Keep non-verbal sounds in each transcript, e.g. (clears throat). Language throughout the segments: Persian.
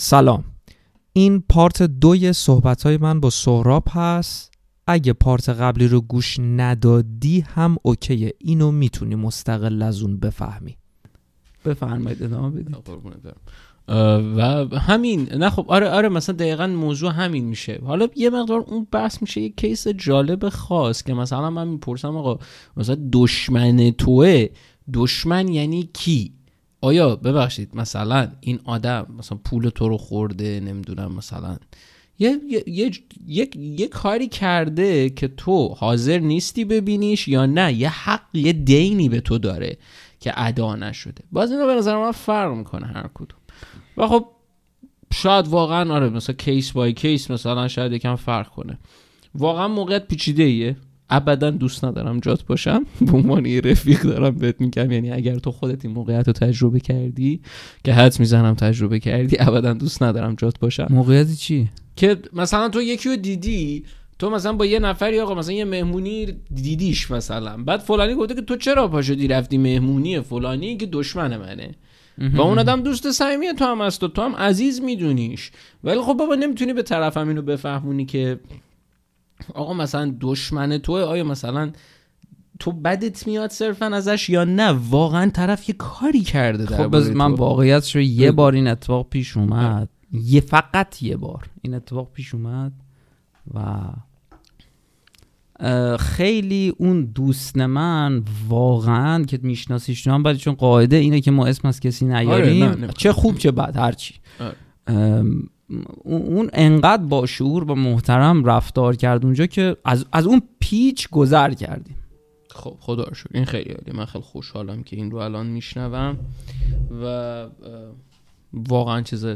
سلام. این پارت دوی صحبت های من با سهراب هست. اگه پارت قبلی رو گوش ندادی هم اوکیه. اینو می‌تونی مستقل از اون بفهمی. بفرمایید ادامه بدید. و همین. نه خب آره آره مثلا دقیقا موضوع همین میشه. حالا یه مقدار اون بحث میشه یه کیس جالب خاص که مثلا من می‌پرسم آقا مثلا دشمن توه؟ دشمن یعنی کی؟ آیا ببخشید مثلا این آدم مثلا پول تو رو خورده نمی‌دونم مثلا یه, یه, یه, یه, یه کاری کرده که تو حاضر نیستی ببینیش یا نه؟ یه حق یه دینی به تو داره که ادا نشده. باز به نظر من فرق می‌کنه هر کدوم. و خب شاید واقعا آره مثلا کیس بای کیس مثلا شاید یکم فرق کنه. واقعا موقعیت پیچیده ایه ابدا دوست ندارم جات باشم. (laughs) به عنوان یه رفیق دارم بهت میگم. یعنی اگر تو خودت این موقعیت رو تجربه کردی که حد می‌زنم تجربه کردی ابدا دوست ندارم جات باشم. موقعیتی چی؟ که مثلا تو یکی رو دیدی تو مثلا با یه نفری آقا مثلا یه مهمونی دیدیش مثلا. بعد فلانی گفته که تو چرا پاشدی رفتی مهمونی فلانی؟ که دشمن منه. و اون آدم دوست صمیمی تو هم هست و تو هم عزیز میدونیش. ولی خب بابا نمی‌تونی به طرفم اینو بفهمونی که آقا مثلا دشمن توه آیا مثلا تو بدت میاد صرفا ازش یا نه واقعا طرف یه کاری کرده خب درباره بذار من تو. واقعیتش رو یه. بار این اتفاق پیش اومد یه فقط یه بار این اتفاق پیش اومد و خیلی اون دوست من واقعا که میشناسیش هم ولی چون قاعده اینه که ما اسم از کسی نیاریم آره، نه، نه. چه خوب چه بد هرچی آره. اون انقدر با شعور و محترم رفتار کرد اونجا که از, از اون پیچ گذر کردیم. خب خدا رو شکر. این خیلی عالی من خیلی خوشحالم که این رو الان میشنوم و واقعا چیز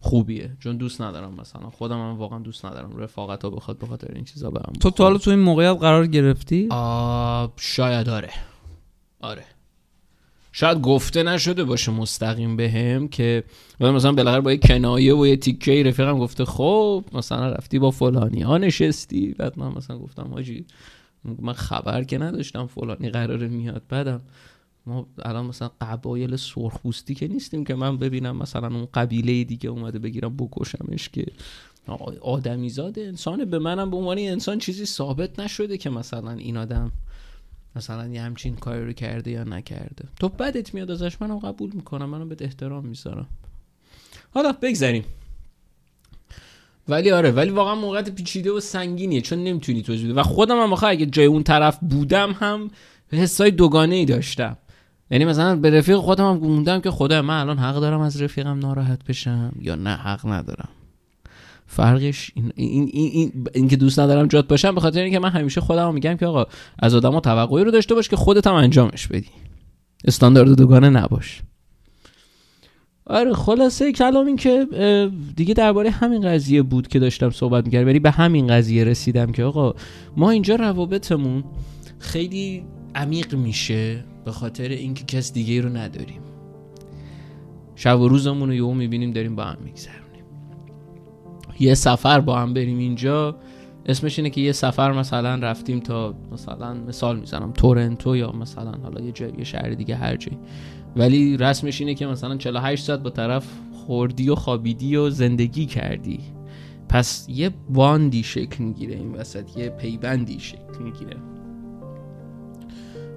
خوبیه. چون دوست ندارم مثلا. خودم هم واقعا دوست ندارم رفاقت ها بخواد به خاطر این چیزا برم تو تا حالا تو این موقعیت قرار گرفتی؟ آه، شاید آره. آره. شاید گفته نشده باشه مستقیم بهم که ولی مثلا بالاخره با یه کنایه و یه تیکه رفیقم گفته خب مثلا رفتی با فلانی ها نشستی. بعد من مثلا گفتم حاجی من خبر که نداشتم فلانی قراره میاد. بعدم ما الان مثلا قبایل سرخپوستی که نیستیم که من ببینم مثلا اون قبیله دیگه اومده بگیرم بکشمش که آدمی زاده انسانه. به منم به عنوان انسان چیزی ثابت نشده که مثلا این آدم مثلا یه همچین کاری رو کرده یا نکرده. تو بدت میاد ازش منم قبول می‌کنم منم بهت احترام می‌ذارم. حالا بگذاریم ولی آره ولی واقعا موقعیت پیچیده و سنگینیه چون نمی‌تونی توضیح بدی. و خودم هم آخه اگه جای اون طرف بودم هم حسای دوگانه ای داشتم. یعنی مثلا به رفیق خودم هم موندم که خدا من الان حق دارم از رفیقم ناراحت بشم یا نه حق ندارم. فرقش این این این, این, که دوست ندارم جات باشم به خاطر اینکه من همیشه خودم میگم که آقا از آدما توقعی رو داشته باش که خودت هم انجامش بدی. استاندارد دوگانه نباش. آره خلاصه کلام این که دیگه درباره همین قضیه بود که داشتم صحبت می‌کردم. یعنی به همین قضیه رسیدم که آقا ما اینجا روابطمون خیلی عمیق میشه به خاطر اینکه کس دیگه رو نداریم. شب و روزمون رو یهو می‌بینیم داریم با هم میگذرونیم یه سفر با هم بریم اینجا اسمش اینه که یه سفر مثلا رفتیم تا مثلا مثال می‌زنم تورنتو یا مثلا حالا یه جای یه شهر دیگه هر جایی. ولی رسمش اینه که مثلا 48 ساعت با طرف خوردی و خوابیدی و زندگی کردی. پس یه bond ی شکل می‌گیره این وسط یه پیوندی شکل می‌گیره.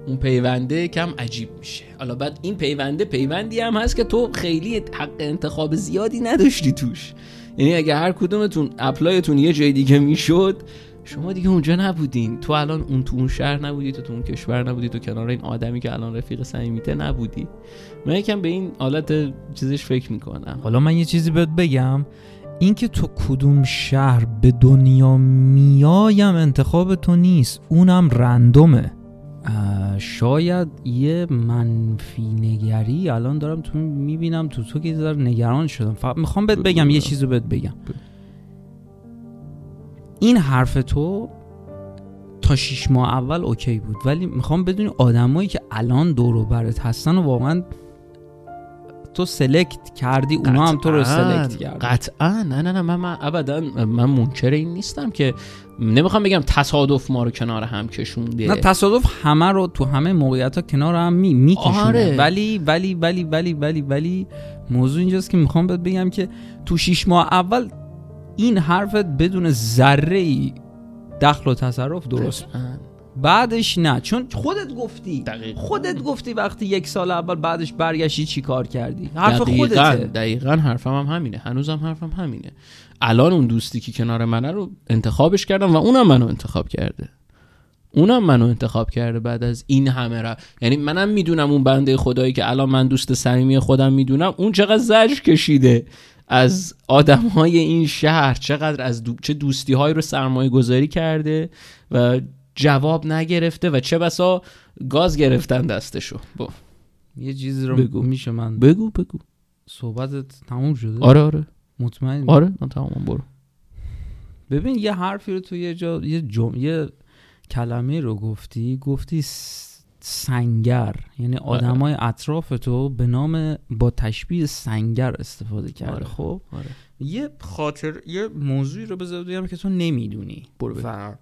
اون پیونده کم عجیب میشه. حالا بعد این پیونده پیوندی هم هست که تو خیلی حق انتخاب زیادی نداشتی توش. یعنی اگه هر کدومتون apply تون یه جای دیگه می‌شد شما دیگه اونجا نبودین. تو الان اون تو اون شهر نبودی تو تو اون کشور نبودی تو کنار این آدمی که الان رفیق صمیمیته نبودی. من یکم به این حالت چیزش فکر می‌کنم. حالا من یه چیزی بهت بگم. اینکه تو کدوم شهر به دنیا میایم انتخاب تو نیست. اونم رندومه. شاید یه منفی نگری الان دارم تو می‌بینم تو تو که نگران شدم. فقط می‌خوام بهت بگم یه چیزی رو بهت بگم. این حرف تو تا شیش ماه اول اوکی بود ولی می‌خوام بدونی آدمایی که الان دور و برت هستن و واقعا تو سلکت کردی اونا هم تو رو سلکت کردن. قطعا. نه نه نه من, من ابدا من منکر این نیستم که نمی‌خوام بگم تصادف ما رو کنار هم کشونده. نه تصادف همه رو تو همه موقعیت ها کنار هم می میکشونه آره. ولی ولی ولی ولی ولی ولی موضوع اینجاست که می‌خوام بهت بگم که تو شیش ماه اول این حرفت بدون ذره ای دخل و تصرف درست بعدش نه. چون خودت گفتی. دقیقا. خودت گفتی وقتی یک سال اول بعدش برگشتی چی کار کردی؟ حرف دقیقاً خودته. دقیقاً حرفم هم همینه. هنوزم حرفم همینه. الان اون دوستی که کنار منه رو انتخابش کردم و اونم منو انتخاب کرده. اونم منو انتخاب کرده بعد از این همه را. یعنی منم می‌دونم اون بنده خدایی که الان من دوست صمیمی خودم می‌دونم اون چقدر زجر کشیده از آدم های این شهر چقدر از دو... چه دوستی هایی رو سرمایه گذاری کرده و جواب نگرفته و چه بسا گاز گرفتن دستشو. با. یه چیزی رو بگو. میشه من بگو بگو. صحبتت تموم شده؟ آره آره. مطمئن آره من تمام برو. ببین یه حرفی رو تو یه جا یه جم... یه کلمه رو گفتی گفتی سنگر. یعنی آدمای اطراف تو به نام با تشبیه سنگر استفاده کرده آره. خب؟ آره. یه خاطر یه موضوعی رو بذار بگم که تو نمی‌دونی. برو. و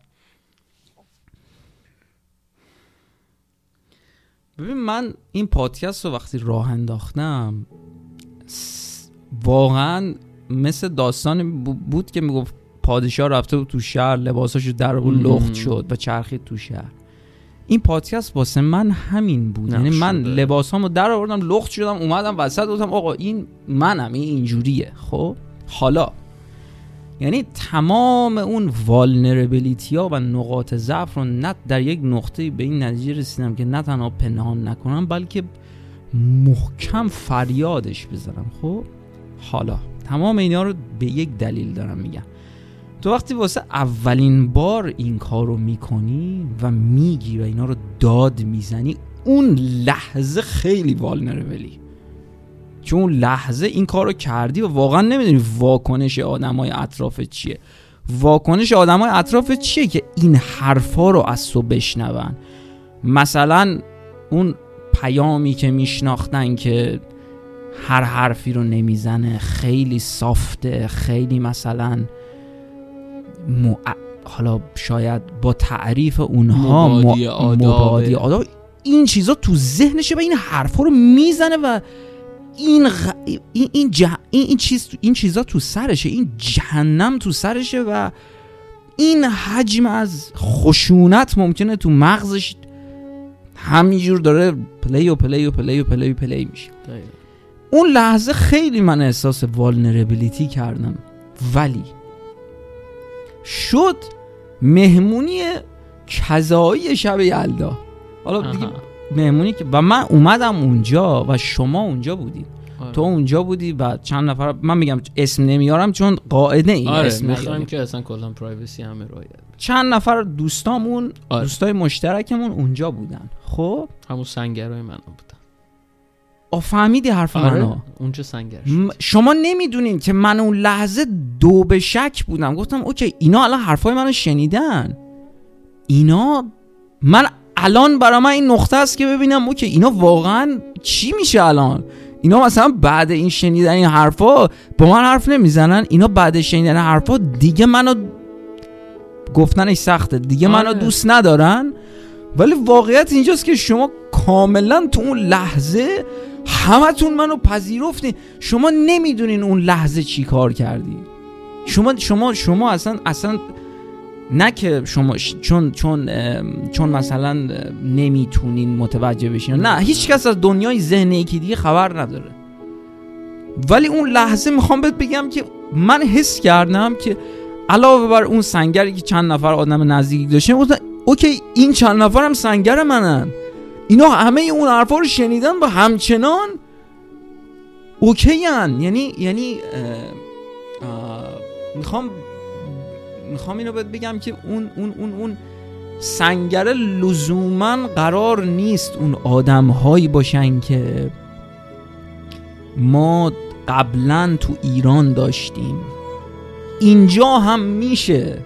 ببین من این پادکست رو وقتی راه انداختم واقعا مثل داستان بود که می‌گفت پادشاه رفته بود تو شهر لباساشو در بود مم. لخت شد و چرخید تو شهر این پادکست واسه من همین بود یعنی من. لباسامو در آوردم لخت شدم اومدم وسط گفتم آقا این منم این اینجوریه خب حالا یعنی تمام اون والنربلیتی ها و نقاط ضعف رو نه در یک نقطه به این نتیجه رسیدم که نه تنها پنهان نکنم بلکه محکم فریادش بزنم خب؟ حالا تمام اینا رو به یک دلیل دارم میگم. تو وقتی واسه اولین بار این کار رو می‌کنی و میگی و اینا رو داد می‌زنی اون لحظه خیلی والنربلی چون اون لحظه این کار رو کردی و واقعا نمی‌دونی واکنش آدمای اطرافت چیه واکنش آدمای اطرافت چیه که این حرفا رو از تو بشنون مثلا اون پیامی که میشناختن که هر حرفی رو نمی‌زنه خیلی سافته خیلی مثلا مع... حالا شاید با تعریف اونها مبادی آدابه. مبادی آداب این چیزا تو ذهنشه و این حرفا رو می‌زنه و این غ... این این, جه... این این چیز این چیزا تو سرشه این جهنم تو سرشه و این حجم از خشونت ممکنه تو مغزش همینجور داره play و play و play و play و play میشه. اون لحظه خیلی من احساس vulnerability کردم ولی شد مهمونی کذایی شب یلدا حالا دیگه. مهمونی که و من اومدم اونجا و شما اونجا بودید آره. تو اونجا بودی و چند نفر من میگم اسم نمیارم چون قاعده این آره اسم می‌خوایم. که اصلا کلا privacy همه رعایت بشه. چند نفر دوستامون آره. دوستای مشترکمون اونجا بودن خب همون سنگرای من بودن فهمیدی حرف منو آره اونجا سنگر شد. شما نمی‌دونین که من اون لحظه دو به شک بودم گفتم okay اینا الان حرفای منو شنیدن اینا من الان برای من این نقطه است که ببینم okay اینا واقعا چی میشه الان؟ اینا مثلا بعد این شنیدن این حرفا با من حرف نمی‌زنن؟ اینا بعد شنیدن حرفا دیگه منو گفتنش سخته دیگه منو آره. دوست ندارن. ولی واقعیت اینجاست که شما کاملا تو اون لحظه همتون منو پذیرفتین. شما نمی‌دونین اون لحظه چی کار کردی. شما شما شما اصلا اصلا نه که شما ش- چون چون چون مثلا نمی‌تونین متوجه بشین نه هیچ کس از دنیای ذهن یکی دیگه خبر نداره ولی اون لحظه می‌خوام بهت بگم که من حس کردم که علاوه بر اون سنگری که چند نفر آدم نزدیکی داشتن گفتن اوکی این چند نفر هم سنگر منن اینا همه اون حرفا رو شنیدن و همچنان اوکی هن. یعنی یعنی اه، اه، می‌خوام می‌خوام اینو بهت بگم که اون اون اون اون سنگره لزوما قرار نیست اون آدم هایی باشن که ما قبلا تو ایران داشتیم. اینجا هم میشه.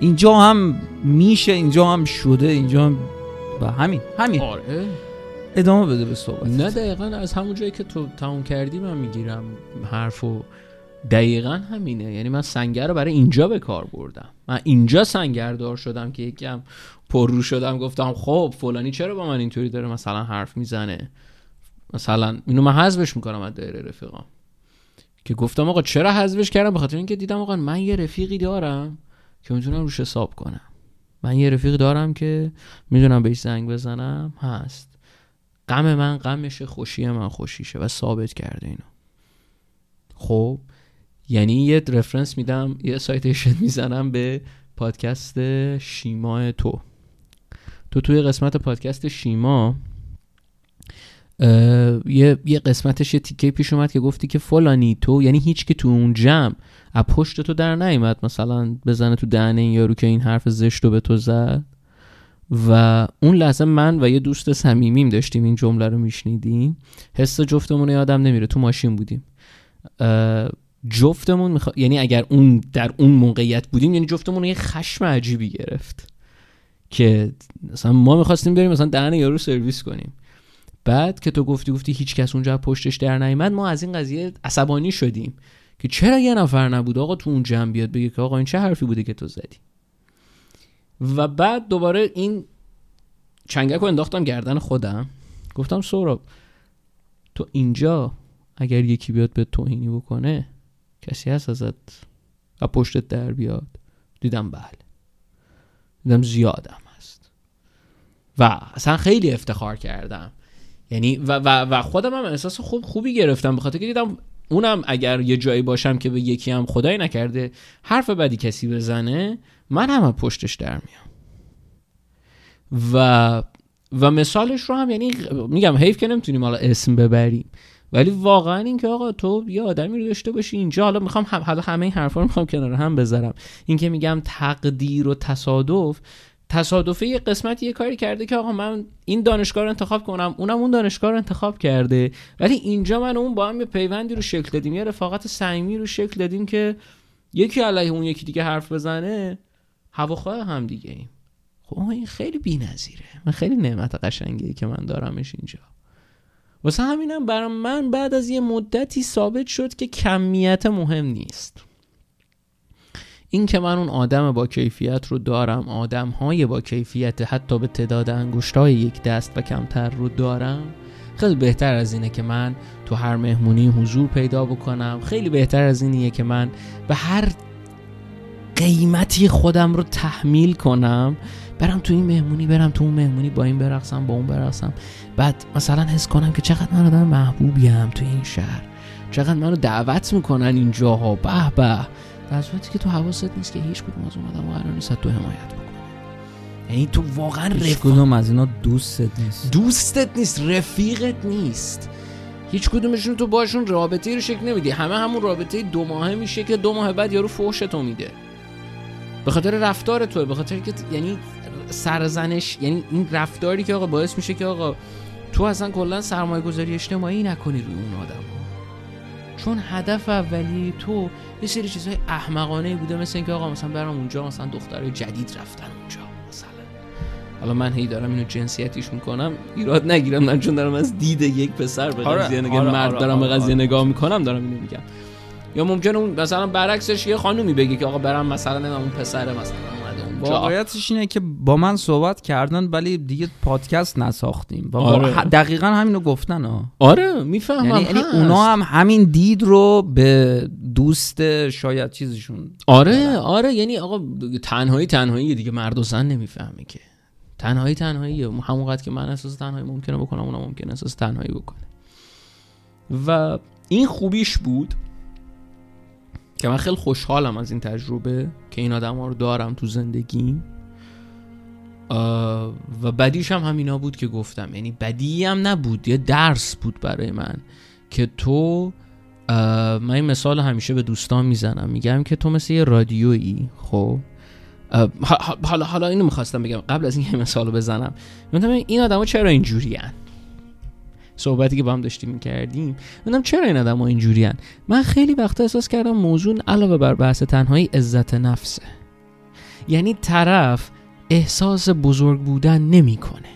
اینجا هم میشه اینجا هم شده اینجا هم و همین همین. آره. ادامه بده به صحبت نه دقیقا از همون جایی که تو تموم کردی من می‌گیرم حرفو. دقیقا همینه. یعنی من سنگر رو برای اینجا به کار بردم. من اینجا سنگردار شدم که یکم پررو شدم گفتم خب فلانی چرا با من اینطوری داره مثلا حرف می‌زنه؟ مثلا اینو من حذفش می‌کنم از دایره رفیقام. که گفتم آقا چرا حذفش کردم؟ به خاطر اینکه دیدم آقا من یه رفیقی دارم که می‌تونم روش حساب کنم. من یه رفیق دارم که می‌دونم بهش زنگ بزنم هست. غم من غمشه خوشی من خوشیشه و ثابت کرده اینو. خب یعنی یه رفرنس میدم یه سایتیشن (laughs) می‌زنم به پادکست شیما تو. تو توی قسمت پادکست شیما یه یه قسمتش یه تیکه پیش اومد که گفتی که فلانی تو یعنی هیچ که تو اون جمع از پشت تو در نیومد. مثلا بزنه تو دهنه این یارو که این حرف زشت رو به تو زد. و اون لحظه من و یه دوست صمیمیم داشتیم این جمله رو میشنیدیم. حس جفتمون یادم نمیره. تو ماشین بودیم. جفتمون میخوا... یعنی اگر اون در اون موقعیت بودیم یعنی جفتمون یه خشم عجیبی گرفت که مثلا ما می‌خواستیم بریم مثلا دهن یارو سرویس کنیم. بعد که تو گفتی گفتی هیچ کس اونجا پشتش در نیامد ما از این قضیه عصبانی شدیم که چرا یه نفر نبود آقا تو اون جمع بیاد بگه که آقا این چه حرفی بوده که تو زدی؟ و بعد دوباره این چنگک رو انداختم گردن خودم. گفتم سوراب تو اینجا اگر یکی بیاد به توهینی بکنه کسی هست ازت؟ و پشتت در بیاد. دیدم بله. دیدم زیادم هست. و اصلا خیلی افتخار کردم. یعنی و, و, و خودم هم احساس خوب خوبی گرفتم به خاطر که دیدم اونم اگر یه جایی باشم که به یکی هم خدای نکرده حرف بدی کسی بزنه من هم پشتش در میام. و و مثالش رو هم یعنی میگم حیف که نمی‌تونیم حالا اسم ببریم. ولی واقعا اینکه آقا تو یه آدمی رو داشته باشی اینجا حالا می‌خوام هم حالا همه این حرفا رو می‌خوام کنار هم بذارم. اینکه میگم تقدیر و تصادف تصادفه یه قسمت یه کاری کرده که آقا من این دانشگاه رو انتخاب کنم اونم اون دانشگاه رو انتخاب کرده. ولی اینجا من اون با هم یه پیوندی رو شکل دادیم یه رفاقت صمیمی رو شکل دادیم که یکی علیه اون یکی دیگه حرف بزنه هواخواه هم دیگه ایم. خب این خیلی بی‌نظیره. من خیلی نعمت قشنگی که من دارمش اینجا. واسه همینم برای من بعد از یه مدتی ثابت شد که کمیت مهم نیست. این که من اون آدم با کیفیت رو دارم آدم های با کیفیت حتی به تعداد انگشت های یک دست و کمتر رو دارم خیلی بهتر از اینه که من تو هر مهمونی حضور پیدا بکنم. خیلی بهتر از اینیه که من به هر قیمتی خودم رو تحمیل کنم برم تو این مهمونی برم تو اون مهمونی با این برقصم با اون برقصم. بعد مثلا حس کنم که چقدر من آدم محبوبیم تو این شهر. چقدر منو دعوت می‌کنن اینجاها. به به. در صورتی که تو حواست نیست که هیچ کدوم از اون آدم قرار نیست تو حمایت بکنه یعنی تو واقعا هیچ کدوم از اینا دوستت نیست. دوستت نیست رفیقت نیست. هیچ کدومشون تو باشون رابطه رو شکل نمیدی. همه همون رابطه دو ماهه میشه که دو ماه بعد یارو فوش تو میده. به خاطر رفتار توه به خاطر که یعنی سرزنش یعنی این رفتاری که آقا باعث میشه که آقا تو اصلا کلا سرمایه گذاری اجتماعی نکنی روی اون آدم چون هدف اولی تو یه سری چیزهای احمقانه بوده مثل اینکه آقا مثلا برام اونجا مثلا دخترای جدید رفتن اونجا مثلا. حالا من هی دارم اینو جنسیتیش می‌کنم ایراد نگیرم من چون دارم از دید یک پسر به آره، قضیه نگاه آره، مرد آره، دارم به قضیه نگاه می‌کنم دارم اینو میگم. یا ممکنه اون مثلا برعکسش یه خانومی بگه که آقا برام مثلا اون پسر مثلا واقعیتش اینه که با من صحبت کردن ولی دیگه پادکست نساختیم. و آره. دقیقا همینو گفتن ها آره می‌فهمم. یعنی, یعنی اونا هم همین دید رو به دوست شاید چیزشون آره آره. یعنی آقا تنهایی تنهایی دیگه مرد و زن نمی‌فهمه که. تنهایی تنهایی. همون که من احساس تنهایی ممکنه بکنم اونم ممکنه احساس تنهایی بکنه. و این خوبیش بود. که من خیلی خوشحالم از این تجربه که این آدم ها رو دارم تو زندگیم. و بدیش هم همینا بود که گفتم. یعنی بدی هم نبود یه درس بود برای من که تو من این مثال همیشه به دوستان می‌زنم. میگم که تو مثل یه رادیویی خب؟ حالا حالا اینو می‌خواستم بگم. قبل از این مثال رو بزنم. این آدم ها چرا اینجوری هن؟ صحبتی که با هم داشتیم می‌کردیم. می‌دونم چرا این آدم ها اینجوری من خیلی وقتا احساس کردم موضوع علاوه بر بحث تنهایی عزت نفسه. یعنی طرف احساس بزرگ بودن نمی‌کنه.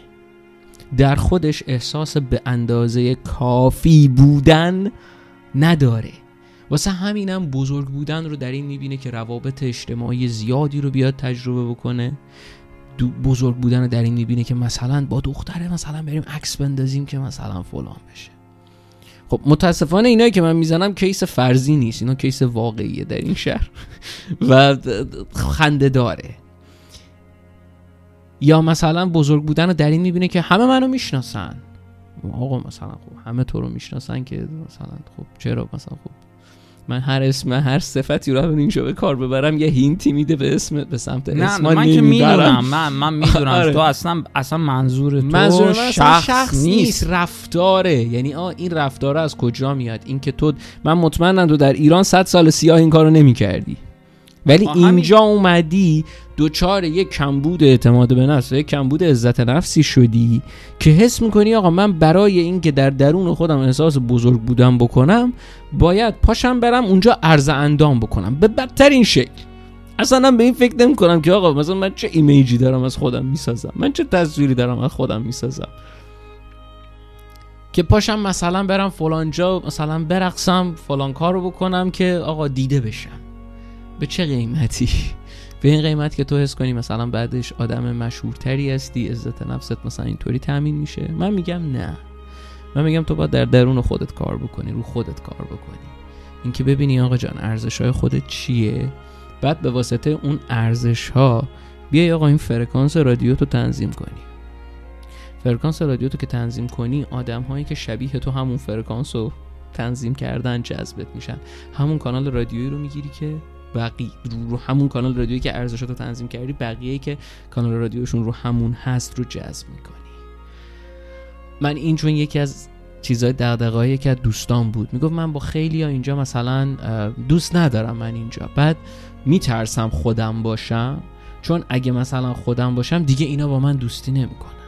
در خودش احساس به اندازه کافی بودن نداره. واسه همینم بزرگ بودن رو در این می‌بینه که روابط اجتماعی زیادی رو بیاد تجربه بکنه. بزرگ بودن در این می‌بینه که مثلا با دختره مثلا بریم عکس بندازیم که مثلا فلان بشه. خب متاسفانه اینایی که من می‌زنم کیس فرضی نیست. اینا کیس واقعیه در این شهر. (laughs) و خنده داره. یا مثلا بزرگ بودن در این می‌بینه که همه منو می‌شناسن. آقا مثلا خب همه تو رو می‌شناسن که مثلا خب چرا مثلا خب؟ من هر اسم هر صفتی رو اینجا به کار ببرم یه هینتی میده به اسم به سمت نه اسم من که می‌دونم من من می‌دونم. آره. تو اصلا اصلا منظور تو منظور من شخص, شخص نیست. رفتاره. یعنی آ این رفتاره از کجا میاد؟ این که تو من مطمئنم تو در ایران 100 سال سیاه این کارو نمی‌کردی. ولی همین. اینجا اومدی دوچار یک کمبود اعتماد به نفس و یک کمبود عزت نفسی شدی که حس می‌کنی آقا من برای اینکه در درون خودم احساس بزرگ بودن بکنم باید پاشم برم اونجا عرض اندام بکنم. به بدترین شکل. اصلا به این فکر نمی کنم که آقا مثلا من چه ایمیجی دارم از خودم می‌سازم؟ من چه تصویری دارم از خودم می‌سازم؟ که پاشم مثلا برم فلان جا مثلا برقصم فلان کار رو بکنم که آقا دیده بشم. به چه قیمتی؟ (laughs) به این قیمت که تو حس کنی مثلا بعدش آدم مشهورتری هستی عزت نفست مثلا اینطوری تامین میشه؟ من میگم نه. من میگم تو باید در درون خودت کار بکنی رو خودت کار بکنی. اینکه ببینی آقا جان ارزش های خودت چیه؟ بعد به واسطه اون ارزش ها بیای آقا این فرکانس رادیو تو تنظیم کنی. فرکانس رادیو تو که تنظیم کنی آدم هایی که شبیه تو همون فرکانس رو تنظیم کردن جذبت میشن. همون کانال رادیویی رو می‌گیری که بقیه رو, همون کانال رادیویی که ارزشات رو تنظیم کردی بقیه که کانال رادیوشون رو همون هست رو جذب می‌کنی. من این چون یکی از چیزای دغدغه‌ای که دوستان بود می‌گفت من با خیلی ها اینجا مثلا دوست ندارم من اینجا. بعد میترسم خودم باشم چون اگه مثلا خودم باشم دیگه اینا با من دوستی نمی‌کنن.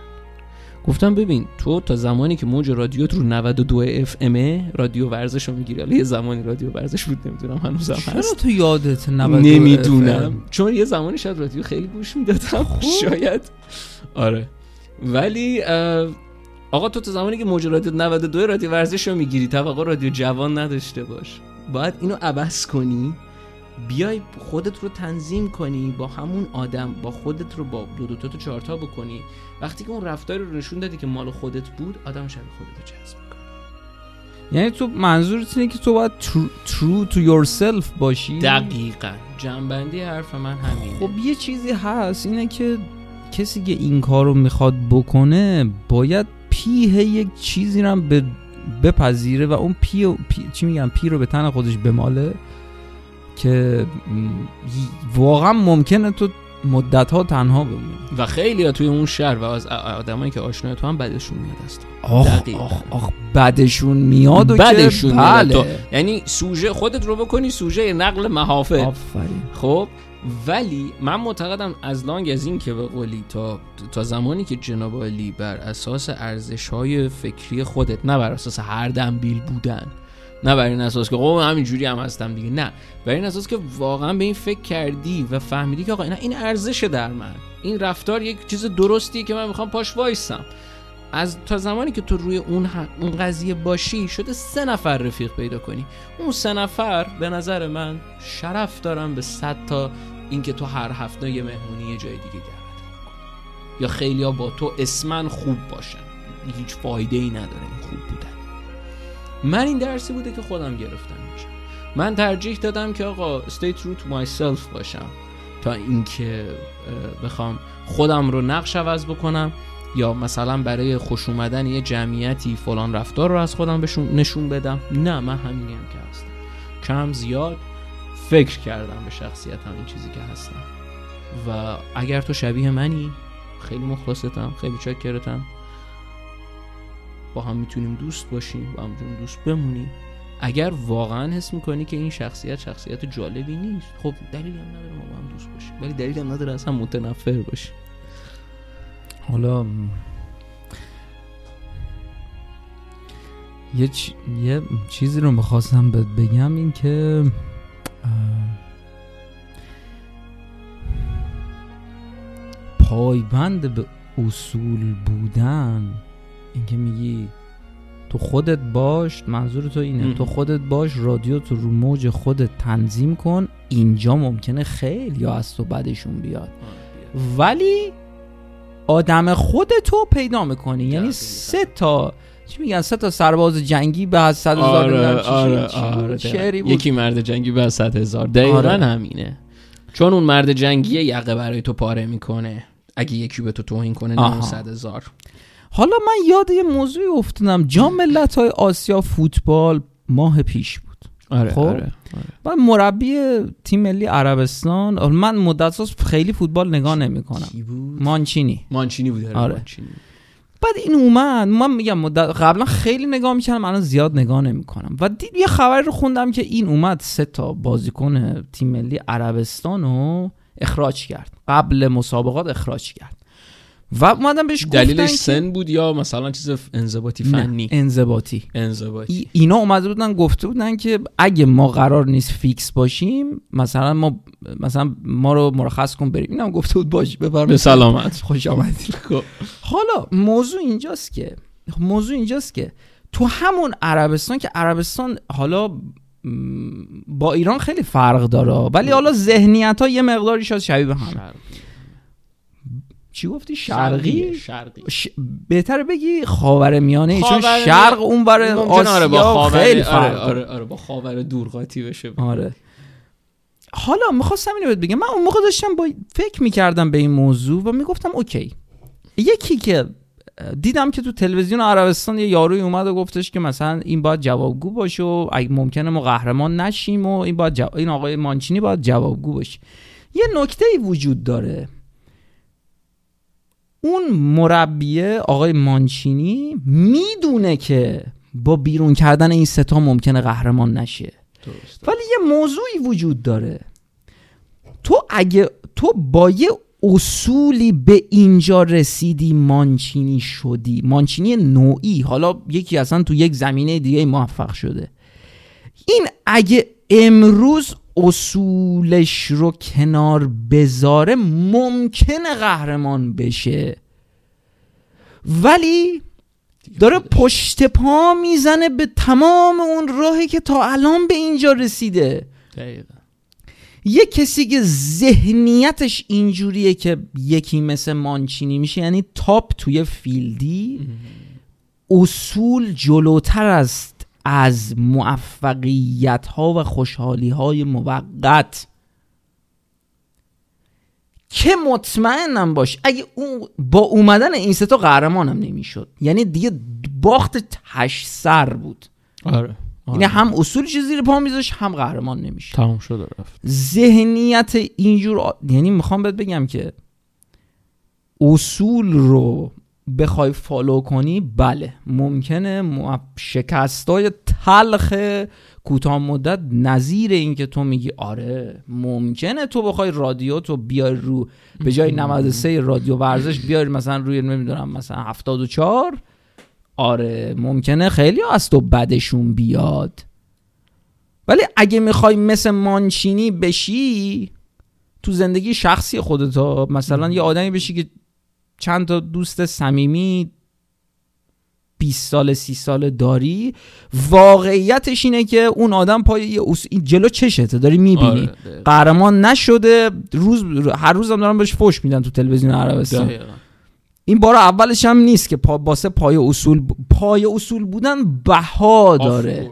گفتم ببین تو تا زمانی که موج رادیوت رو 92 اف ام رادیو ورزش رو می‌گیری. حالا یه زمانی رادیو ورزش بود نمی‌دونم هنوزم چرا هست. تو یادت 92 نمی‌دونم؟ چون یه زمانی شاید رادیو خیلی گوش می‌دادم. شاید. آره. ولی آقا تو تا زمانی که موج رادیو 92 رادیو ورزش رو می‌گیری توقع رادیو جوان نداشته باش. باید اینو عوض کنی. بیای خودت رو تنظیم کنی با همون آدم با خودت رو با دو دو تا تو چهارتا بکنی. وقتی که اون رفتار رو نشون دادی که مال خودت بود آدم شبیه خودت رو جذب می‌کنه. یعنی تو منظورت اینه که تو باید true, true to yourself باشی؟ دقیقا. جمع‌بندی حرف من همینه. خب یه چیزی هست اینه که کسی که این کار رو می‌خواد بکنه باید پیه یک چیزی رو هم به بپذیره و اون پی, و- پی چی میگم پی رو به تن خودش بماله. که واقعا ممکنه تو مدت ها تنها بمونی. و خیلی ها توی اون شهر و از آدمایی که آشنای تو هم بدشون میاد از تو. آخ. آخ آخ بدشون میاد و بدشون که میاد. بله. تو یعنی سوژه خودت رو بکنی سوژه نقل محافل. آفرین. خب ولی من معتقدم از لانگ از این که به قولی تا تا زمانی که جناب عالی بر اساس ارزش های فکری خودت نه بر اساس هر دنبیل بودن نه بر این اساس که خب همینجوری هم هستم دیگه. نه بر این اساس که واقعا به این فکر کردی و فهمیدی که آقا اینا این ارزشه در من این رفتار یک چیز درستیه که من می‌خوام پاش وایسم. از تا زمانی که تو روی اون اون قضیه باشی شده سه نفر رفیق پیدا کنی. اون سه نفر به نظر من شرف دارن به صد تا اینکه تو هر هفته یه مهمونی یه جای دیگه دعوت کنی یا خیلیا با تو اسمن خوب باشن. هیچ فایده ای نداره این خوب بودن. من این درسی بوده که خودم گرفتم میشم. من ترجیح دادم که آقا true to myself باشم. تا اینکه بخوام خودم رو نقش عوض بکنم یا مثلا برای خوش اومدن یه جمعیتی فلان رفتار رو از خودم بهشون نشون بدم. نه من همینی هم که هستم. کم زیاد فکر کردم به شخصیتم این چیزی که هستم. و اگر تو شبیه منی خیلی مخلصتم خیلی چاکرتم با هم می‌تونیم دوست باشیم با هم می‌تونیم دوست بمونیم. اگر واقعا حس می‌کنی که این شخصیت شخصیت جالبی نیست خب دلیلی هم نداره ما با هم دوست باشیم. ولی دلیلی هم نداره اصلا متنفر باشیم. حالا یه, چ- یه چیزی رو می‌خواستم بگم این که پایبند به اصول بودن اینکه میگی تو خودت باش منظور تو اینه مهم. تو خودت باش رادیو تو رو موج خودت تنظیم کن اینجا ممکنه خیلی از تو بدشون بیاد ولی آدم خودتو پیدا می‌کنی یعنی. سه تا چی میگن سه تا سرباز جنگی به از صد هزار آره آره آره بود. یکی مرد جنگی به صد هزار دقیقا آره. همینه چون اون مرد جنگی یقه برای تو پاره می‌کنه اگه یکی به تو توهین کنه آها. 900 هزار حالا من یاد یه موضوعی افتادم. جام ملت های آسیا فوتبال ماه پیش بود. آره خب. آره و مربی تیم ملی عربستان. حالا من مدت خیلی فوتبال نگاه نمی کنم کی بود؟ مانچینی. مانچینی بود آره, آره. مانچینی. بعد این اومد. من میگم مدت قبلا خیلی نگاه می‌کردم الان زیاد نگاه نمی‌کنم. و دید یه خبری رو خوندم که این اومد سه تا بازیکن تیم ملی عربستان رو اخراج کرد. قبل مسابقات اخراج کرد. و اومدم بهش دلیلش سن بود یا مثلا چیز انضباطی فنی؟ انضباطی. انضباطی. ای- اینا اومده بودن گفته بودن که اگه ما قرار نیست فیکس باشیم مثلا ما مثلا ما رو مرخص کن بریم. اینم گفته بود باش به بفرمایید سلامت. خوش آمدید (laughs) خب. حالا موضوع اینجاست که موضوع اینجاست که تو همون عربستان که عربستان حالا با ایران خیلی فرق داره ولی حالا ذهنیت ها یه مقداری شاید شبیه به هم چی گفتی؟ شرقی شرقی؟ ش... بهتر بگی خاور میانه چون شرق اون برای ممکنه آره با آسیا خاور خیلی آره. آره, آره با خاور دور قاطی بشه. آره. حالا می‌خواستم اینو بهت بگم. من اون موقع داشتم با فکر می‌کردم به این موضوع و می‌گفتم اوکی. یکی که دیدم که تو تلویزیون عربستان یه یاروی اومد و گفتش که مثلا این باید جوابگو باشه و اگه ممکنه ما قهرمان نشیم و این باید این آقای مانچینی باید جوابگو باشه. یه نکته ای وجود داره. اون مربیه آقای مانچینی می‌دونه که با بیرون کردن این ستا ممکنه قهرمان نشه. درست ولی یه موضوعی وجود داره. تو اگه تو با یه اصولی به اینجا رسیدی مانچینی شدی. مانچینی نوعی حالا یکی اصلا تو یک زمینه دیگه موفق شده. این اگه امروز اصولش رو کنار بذاره ممکنه قهرمان بشه. ولی داره پشت پا می‌زنه به تمام اون راهی که تا الان به اینجا رسیده. دقیقا. یه کسی که ذهنیتش اینجوریه که یکی مثل مانچینی میشه یعنی تاپ توی فیلدی اصول جلوتر است از موفقیت ها و خوشحالی های موقت. که مطمئنم باش اگه اون با اومدن این ستا قهرمانم نمی‌شد. یعنی دیگه باخت تش سر بود. آره یعنی هم اصول چیزی زیر پا میذاش هم قهرمان نمیشه تمام شد رفت. ذهنیت اینجور آ- یعنی می‌خوام بهت بگم که اصول رو بخوای فالو کنی بله. ممکنه شکستای تلخ کوتاه مدت نظیر این که تو میگی آره ممکنه تو بخوای رادیو تو بیای رو به جای 93 رادیو ورزش بیاری مثلا روی نمی‌دونم مثلا 74 آره ممکنه خیلی از تو بدشون بیاد. ولی اگه می‌خوای مثل مانچینی بشی تو زندگی شخصی خودتا مثلا یه آدمی بشی که چند تا دوست صمیمی 20 سال 30 سال داری واقعیتش اینه که اون آدم پای یه اص- این جلو چشته داری می‌بینی آره. قهرمان نشده روز هر روزم دارن بهش فوش میدن تو تلویزیون عربستان دقیقاً. این بار اولش هم نیست که پا باسه پای اصول پای اصول بودن بها داره.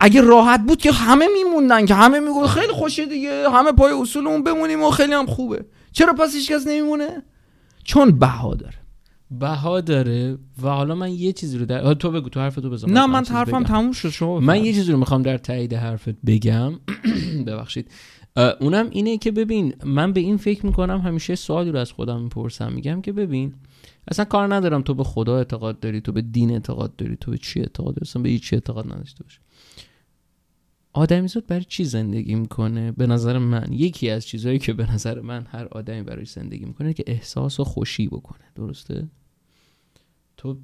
اگه راحت بود که همه میموندن که همه میگن خیلی خوشه دیگه همه پای اصولمون بمونیم و خیلی هم خوبه. چرا پس هیچ کس نمیمونه؟ چون بها داره. بها داره و حالا من یه چیزی رو در تو بگو تو حرف تو بزن نه من حرفم. تموم شد شما من یه چیزی رو می‌خوام در تایید حرفت بگم. (clears throat) ببخشید. اونم اینه که ببین من به این فکر می‌کنم همیشه سوالی رو از خودم می‌پرسم. میگم که ببین اصلا کار ندارم تو به خدا اعتقاد داری تو به دین اعتقاد داری تو به چی اعتقاد داری اصلا به هیچ اعتقاد نداشته باش. آدمیزاد برای چی زندگی می‌کنه؟ به نظر من یکی از چیزهایی که به نظر من هر آدمی برای زندگی می‌کنه که احساس و خوشی بکنه درسته؟ تو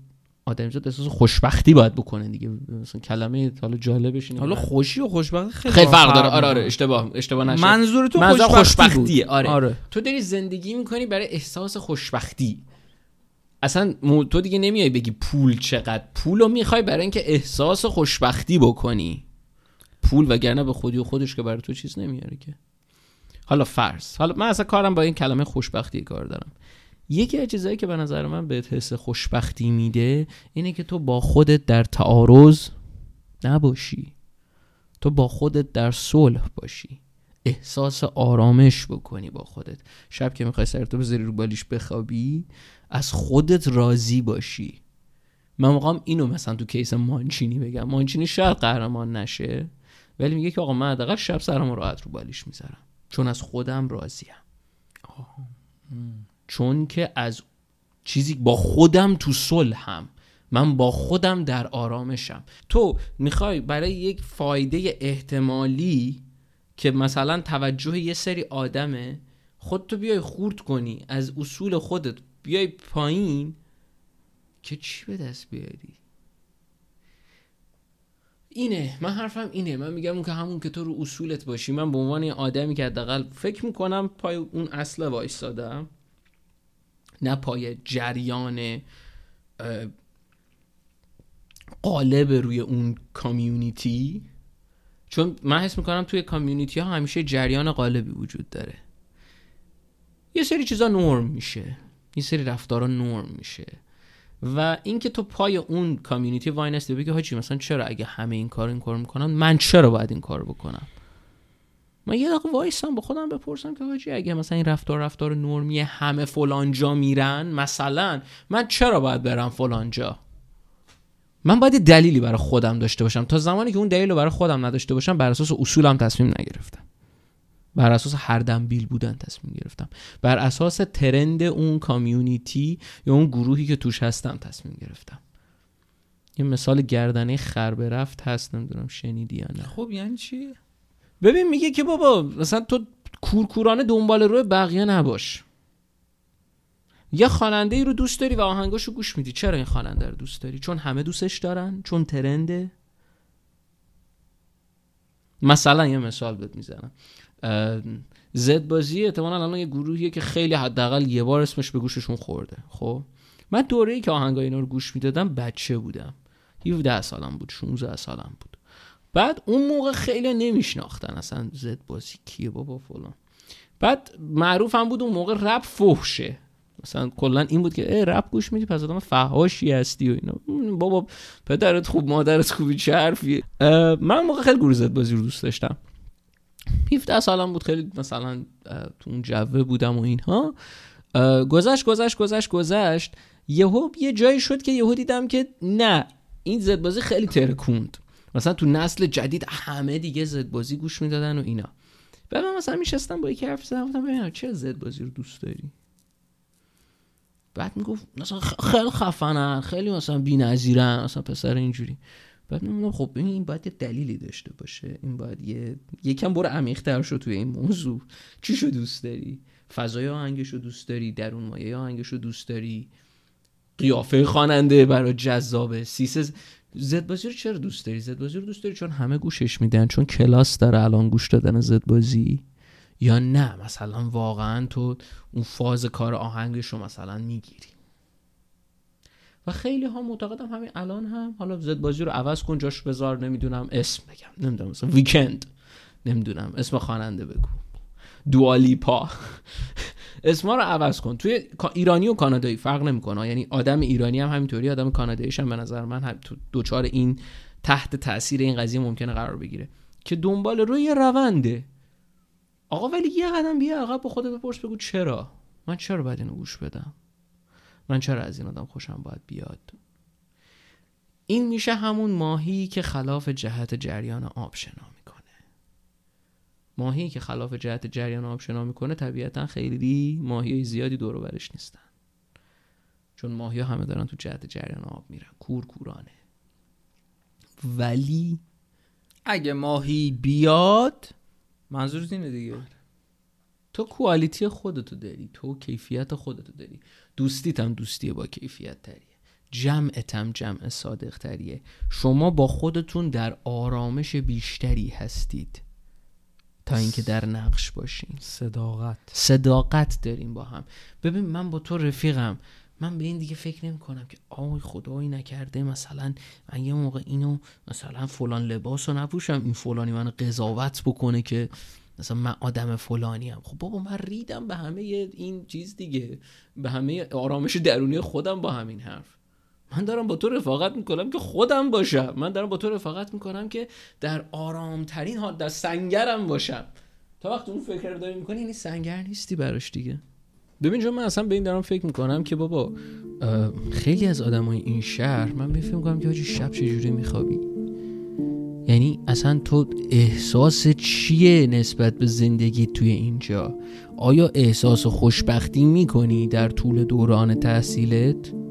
آدمیزاد احساس خوشبختی باید بکنه دیگه مثلا کلمه حالا جالبش اینه حالا خوشی و خوشبختی خیلی, خیلی فرق داره. آره آره. اشتباه اشتباه نشه. منظور تو خوشبختی خوشبختیه،. آره. آره. تو داری زندگی می‌کنی برای احساس خوشبختی. اصلا تو دیگه نمیای بگی پول چقدر پول رو می‌خوای برای اینکه احساس خوشبختی بکنی. پول وگرنه به خودی و خودش که برای تو چیز نمیاره که. حالا فرض. حالا من اصلا کارم با این کلمه خوشبختی کار دارم. یکی از چیزهایی که به نظر من بهت حس خوشبختی میده اینه که تو با خودت در تعارض نباشی. تو با خودت در صلح باشی. احساس آرامش بکنی با خودت. شب که می‌خوای سرتو بذاری رو بالیش بخوابی از خودت راضی باشی. من می‌خوام اینو مثلا تو کیس مانچینی بگم. مانچینی شاید قهرمان نشه ولی میگه که آقا من حداقل شب سرم راحت رو بالیش می‌ذارم. چون از خودم راضیم. چون که از چیزی با خودم تو صلحم من با خودم در آرامشم. تو می‌خوای برای یک فایده احتمالی که مثلا توجه یه سری آدمه خودتو بیای خورد کنی. از اصول خودت بیای پایین که چی به دست بیاری؟ اینه من حرفم اینه. من میگم که همون که تو رو اصولت باشی. من به عنوان آدمی که حداقل فکر می‌کنم پای اون اصل وایستادم نه پای جریان قالب روی اون کامیونیتی چون من حس می‌کنم توی کامیونیتی ها همیشه جریان قالبی وجود داره. یه سری چیزا نرم میشه. یه سری رفتارا نرم میشه. و اینکه تو پای اون کامیونیتی وای نستی بگی حاجی مثلا چرا اگه همه این کار این کار می‌کنن من چرا باید این کار بکنم؟ من یه دقیقه وایسم با خودم بپرسم که حاجی اگه مثلا این رفتار رفتار نرمی همه فلانجا میرن مثلا من چرا باید برم فلانجا؟ من باید دلیلی برای خودم داشته باشم. تا زمانی که اون دلیل رو برای خودم نداشته باشم بر اساس اصولم تصمیم نگرفتم. بر اساس هر دنبیل بودن تصمیم گرفتم. بر اساس ترند اون کامیونیتی یا اون گروهی که توش هستم تصمیم گرفتم. یه مثال گردنه خر رفت هست نمی‌دونم شنیدی یا نه. خب یعنی چی؟ ببین میگه که بابا مثلا تو کورکورانه دنبال روی بقیه نباش. یه خواننده ای رو دوست داری و آهنگاشو گوش میدی. چرا این خواننده رو دوست داری؟ چون همه دوستش دارن؟ چون ترنده؟ مثلا یه مثال بهت می‌زنم. زد بازی احتمالا الان یه گروهیه که خیلی حداقل یه بار اسمش به گوششون خورده. خب؟ من دوره ای که آهنگای اینا رو گوش می‌دادم بچه بودم. 17 سالم بود 16 سالم بود. بعد اون موقع خیلی نمیشناختن اصلا زد بازی کیه بابا فلان. بعد معروف هم بود اون موقع رپ فحشه. مثلا کلا این بود که ای رپ گوش میدی پس آدم فحاشی هستی و اینا. بابا پدرت خوب مادرت خوبی چه حرفیه. من موقع خیلی گروه زد بازی رو دوست داشتم. 17 سالم بود خیلی مثلا تو اون جوه بودم و اینها. گذشت گذشت گذشت گذشت. یهو یه جایی شد که یهو دیدم که نه این زد بازی خیلی ترکوند. مثلا تو نسل جدید همه دیگه زد بازی گوش می‌دادن و اینا. بعد من مثلا میشستم با یکی حرف زدم ببینم چه زد بازی رو دوست داری؟ بعد می‌گفت مثلا خیلی خفنن خیلی مثلا بی‌نظیرن مثلا پسر اینجوری. بعد میگم خب این باید یه دلیلی داشته باشه. این باید یه یکم برو عمیق‌تر شو توی این موضوع. چی شو دوست داری؟ فضای آهنگش رو دوست داری؟ درون مایه آهنگش رو دوست داری؟ قیافه خواننده برای جذابه؟ سیسه زد بازی رو چرا دوست داری؟ زد بازی رو دوست داری چون همه گوشش میدن؟ چون کلاس داره الان گوش دادن زد بازی یا نه؟ مثلا واقعا تو اون فاز کار آهنگش رو مثلا می‌گیری. و خیلی ها معتقدم همین الان هم حالا زد بازی رو عوض کن جاش بذار نمی‌دونم اسم بگم نمی‌دونم مثلا ویکند نمی‌دونم اسم خواننده بگو. دوالیپا. اسما رو عوض کن. توی ایرانی و کانادایی فرق نمی‌کنه. یعنی آدم ایرانی هم همینطوری آدم کاناداییش هم به نظر من هم دوچار این تحت تاثیر این قضیه ممکنه قرار بگیره. که دنبال روی رونده. آقا ولی یه قدم بیا عقب با خودت بپرس بگو چرا؟ من چرا باید اینو گوش بدم؟ من چرا از این آدم خوشم باید بیاد؟ این میشه همون ماهی که خلاف جهت جریان آب شنا می‌کنه. ماهی که خلاف جهت جریان آب شنا می‌کنه طبیعتا خیلی ماهی زیادی دور برش نیستن. چون ماهی همه دارن تو جهت جریان آب میرن کور کورانه. ولی اگه ماهی بیاد منظور اینه دیگه؟ تو کوالیتی خودتو داری تو کیفیت خودتو داری. دوستیت هم دوستی با کیفیت تریه جمعت هم جمع صادق تریه شما با خودتون در آرامش بیشتری هستید تا اینکه در نقش باشین. صداقت. صداقت داریم با هم. ببین من با تو رفیقم. من به این دیگه فکر نمی کنم که آی خدایی نکرده مثلا من یه موقع اینو مثلا فلان لباس رو نپوشم این فلانی من قضاوت بکنه که مثلا من آدم فلانی هم خب بابا من ریدم به همه این چیز دیگه. به همه آرامش درونی خودم با همین حرف. من دارم با تو رفاقت می‌کنم که خودم باشم. من دارم با تو رفاقت می‌کنم که در آرامترین حال در سنگرم باشم. تا وقت اون فکر رو داری می‌کنی یعنی سنگر نیستی براش دیگه. ببین چون من اصلا به این دارم فکر می‌کنم که بابا خیلی از آدمای این شهر من فکر می‌کنم که حاجی شب چجوری میخوابی؟ یعنی اصلا تو احساس چیه نسبت به زندگی توی اینجا؟ آیا احساس خوشبختی می‌کنی در طول دوران تحصیلت؟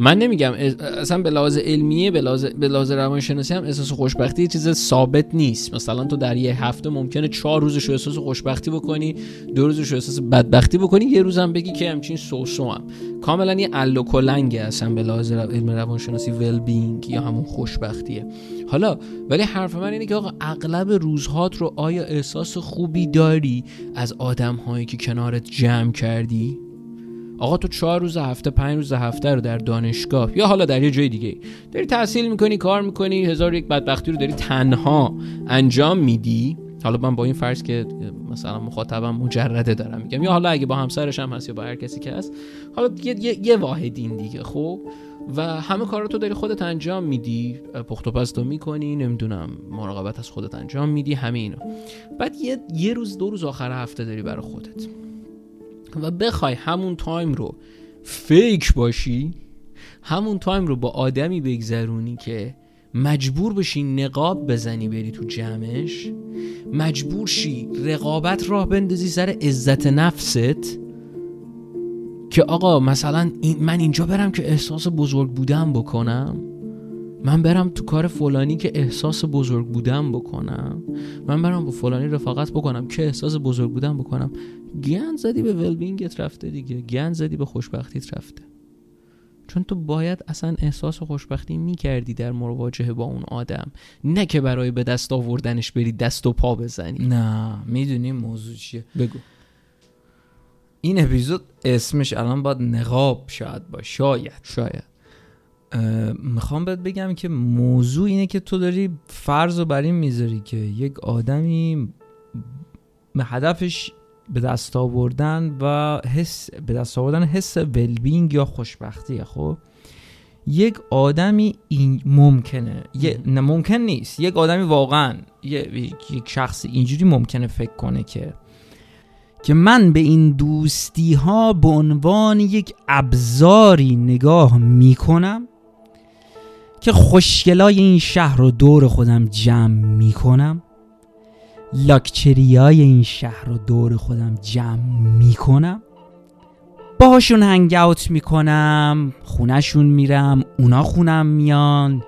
من نمیگم اصلا به لحاظ علمیه به لحاظ, روانشناسی هم احساس خوشبختی چیز ثابت نیست. مثلا تو در یه هفته ممکنه چهار روزش احساس خوشبختی بکنی دو روزش احساس بدبختی بکنی یه روزم بگی که همچین سوسو هم. کاملا یه ال کلنگه اصلا به لحاظ علم روانشناسی ول بینگ یا همون خوشبختیه. حالا ولی حرف من اینه که آقا اغلب روزهات رو آیا احساس خوبی داری از آدم هایی که کنارت جمع کردی؟ آقا تو چهار روز هفته پنج روز هفته رو در دانشگاه یا حالا در یه جای دیگه داری تحصیل می‌کنی کار می‌کنی هزار یک بدبختی رو داری تنها انجام میدی؟ حالا من با این فرض که مثلا مخاطبم مجرده دارم میگم یا حالا اگه با همسرش هم هست یا با هر کسی که هست حالا یه, یه،, یه واحدین دیگه خب؟ و همه کار رو تو داری خودت انجام میدی پخت و پزتو می‌کنی نمی‌دونم مراقبت از خودت انجام میدی همه اینا. بعد یه, یه روز دو روز آخر هفته داری برای خودت. و بخوای همون time رو fake باشی همون time رو با آدمی بگذرونی که مجبور بشی نقاب بزنی بری تو جمعش مجبور شی رقابت راه بندازی سر عزت نفست که آقا مثلا من اینجا برم که احساس بزرگ بودن بکنم؟ من برم تو کار فلانی که احساس بزرگ بودن بکنم؟ من برم با فلانی رفاقت بکنم که احساس بزرگ بودن بکنم؟ گن زدی به ولبینگت رفته دیگه. گن زدی به خوشبختیت رفته. چون تو باید اصلا احساس خوشبختی می‌کردی در مواجهه با اون آدم. نه که برای به دست آوردنش بری دست و پا بزنی. نه می‌دونی موضوع چیه. بگو. این اپیزود اسمش الان باید نقاب شاید با شاید. شاید. می‌خوام بهت بگم که موضوع اینه که تو داری فرض رو بر این می‌ذاری که یک آدمی هدفش به دست آوردن و حس به دست آوردن حس ولبینگ یا خوشبختیه خب؟ یک آدمی این ممکنه. یه نه ممکن نیست. یک آدمی واقعا یک شخص اینجوری ممکنه فکر کنه که که من به این دوستی ها به عنوان یک ابزاری نگاه می‌کنم که خوشگلای این شهر رو دور خودم جمع می‌کنم. لاکچریای این شهر رو دور خودم جمع می‌کنم. باهاشون هنگ اوت می‌کنم خونشون میرم اونا خونم میان.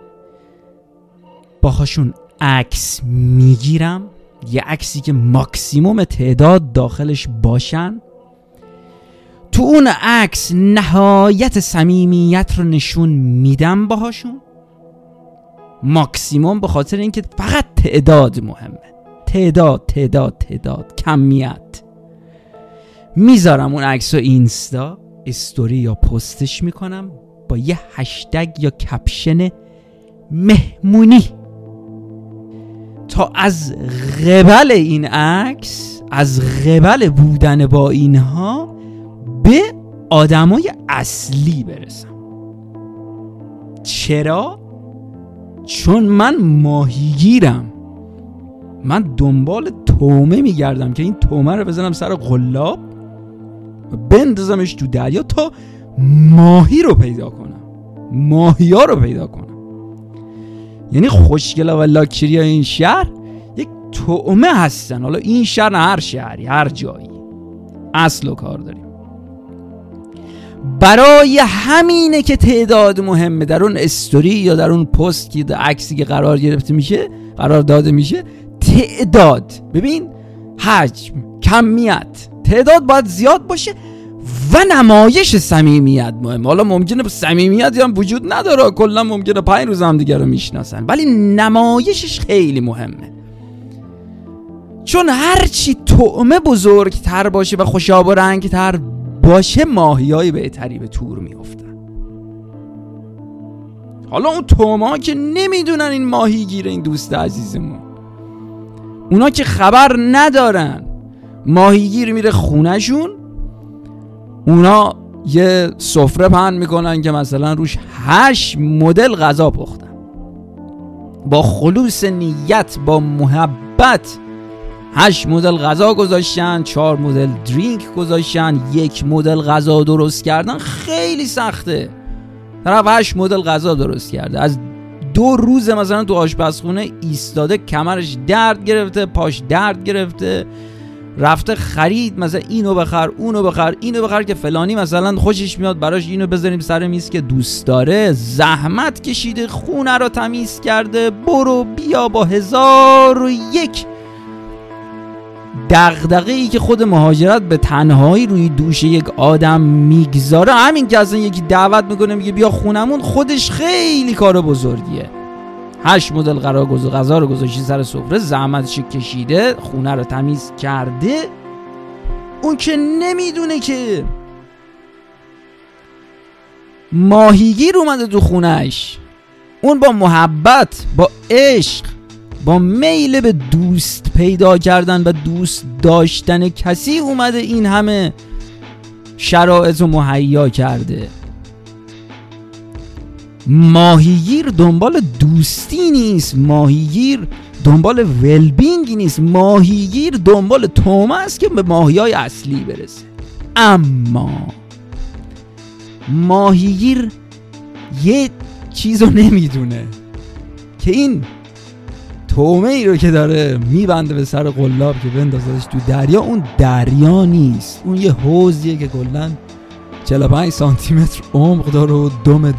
باهاشون عکس می‌گیرم یه عکسی که ماکسیموم تعداد داخلش باشن. تو اون عکس نهایت صمیمیت رو نشون میدم باهاشون. ماکسیموم به خاطر اینکه فقط تعداد مهمه. تعداد تعداد تعداد کمیت. می‌ذارم اون عکس و اینستا استوری یا پستش می‌کنم با یه هشتگ یا کپشن مهمونی. تا از قبل این عکس از قبل بودن با اینها به آدمای اصلی برسم. چرا؟ چون من ماهیگیرم. من دنبال تومه میگردم که این تومه رو بزنم سر قلاب و بندازمش تو دریا تا ماهی رو پیدا کنم. ماهی ها رو پیدا کنم. یعنی خوشگلا و لاکچری این شهر یک تومه هستن. حالا این شهر هر شهری هر جایی. اصل و کار داریم. برای همینه که تعداد مهمه. در اون استوری یا در اون پست که عکسی که قرار گرفته میشه قرار داده میشه تعداد. ببین حجم کمیت. تعداد باید زیاد باشه و نمایش صمیمیت مهم. حالا ممکنه صمیمیت هم وجود نداره. کلا ممکنه پنج روز هم دیگه رو می‌شناسن. ولی نمایشش خیلی مهمه. چون هرچی طعمه بزرگتر باشه و خوشاب و رنگتر باشه ماهی های بهتری به تور میافتن. حالا اون توما که نمی‌دونن این ماهی گیره این دوست عزیزمون. اونا که خبر ندارن. ماهیگیر میره خونهشون. اونا یه سفره پهن می‌کنن که مثلا روش هشت مدل غذا پختن. با خلوص نیت با محبت هشت مدل غذا گذاشتن چهار مدل درینک گذاشتن یک مدل غذا درست کردن. خیلی سخته. طرف هشت مدل غذا درست کرده. از دو روز مثلا تو آشپزخونه ایستاده کمرش درد گرفته پاش درد گرفته رفته خرید مثلا اینو بخر اونو بخر اینو بخر که فلانی مثلا خوشش میاد براش اینو بذاریم سر میز که دوست داره. زحمت کشیده خونه رو تمیز کرده برو بیا با هزار و یک دغدغه ای که خود مهاجرت به تنهایی روی دوش یک آدم می‌گذاره. همین که اصلا یکی دعوت می‌کنه میگه بیا خونمون خودش خیلی کار بزرگیه. هشت مدل قرار غذا رو گذاشتی سر سفره زحمتش کشیده خونه رو تمیز کرده. اون که نمی‌دونه که ماهیگیر اومده تو خونهش اون با محبت با عشق با میل به دوست پیدا کردن و دوست داشتن کسی اومده این همه شرایط رو مهیا کرده. ماهیگیر دنبال دوستی نیست ماهیگیر دنبال ولبینگی نیست ماهیگیر دنبال تومه است که به ماهی های اصلی برسه. اما ماهیگیر یه چیز رو نمی‌دونه که این تومه ای رو که داره میبنده به سر قلاب که بندازدش تو دریا اون دریا نیست. اون یه حوزیه که کلا 45 سانتی متر عمق داره و دوم در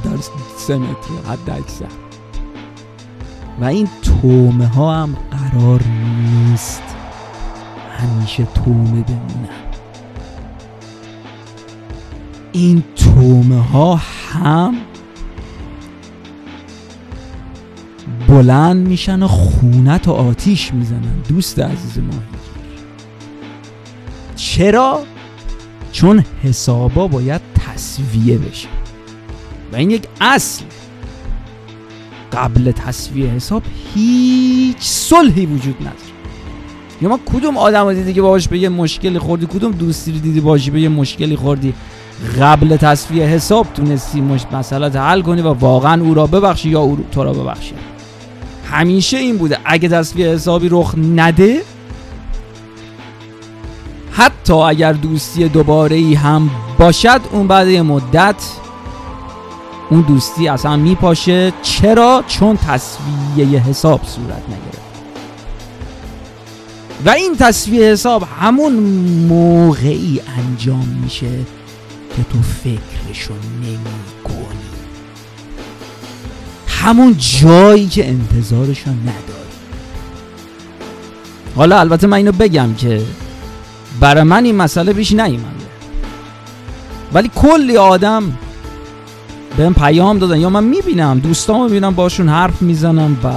3 متر حد اکثر. و این تومه ها هم قرار نیست همیشه تومه بمونن. این تومه ها هم بلند میشن و خونت و آتیش می‌زنن. دوست عزیز ما. چرا؟ چون حسابا باید تصویه بشه. و این یک اصل. قبل تصویه حساب هیچ صلحی وجود نداره. یا ما کدوم آدم رو دیدی که باش به یه مشکلی خوردی؟ کدوم دوستی رو دیدی باشی به یه مشکلی خوردی؟ قبل تصویه حساب تونستی مش مسئله حل کنی و واقعا او را ببخشی یا او تو را ببخشی. همیشه این بوده. اگه تصویه حسابی رخ نده حتی اگر دوستی دوباره ای هم باشد اون بعد یه مدت اون دوستی اصلا میپاشه. چرا؟ چون تصویه حساب صورت نگرفت. و این تصویه حساب همون موقعی انجام میشه که تو فکرشو نمی کنی همون جایی که انتظارشو نداری حالا البته من اینو بگم که برای من این مسئله پیش نیومده. ولی کلی آدم بهم پیام دادن یا من می‌بینم دوستان می‌بینم باشون حرف می‌زنم و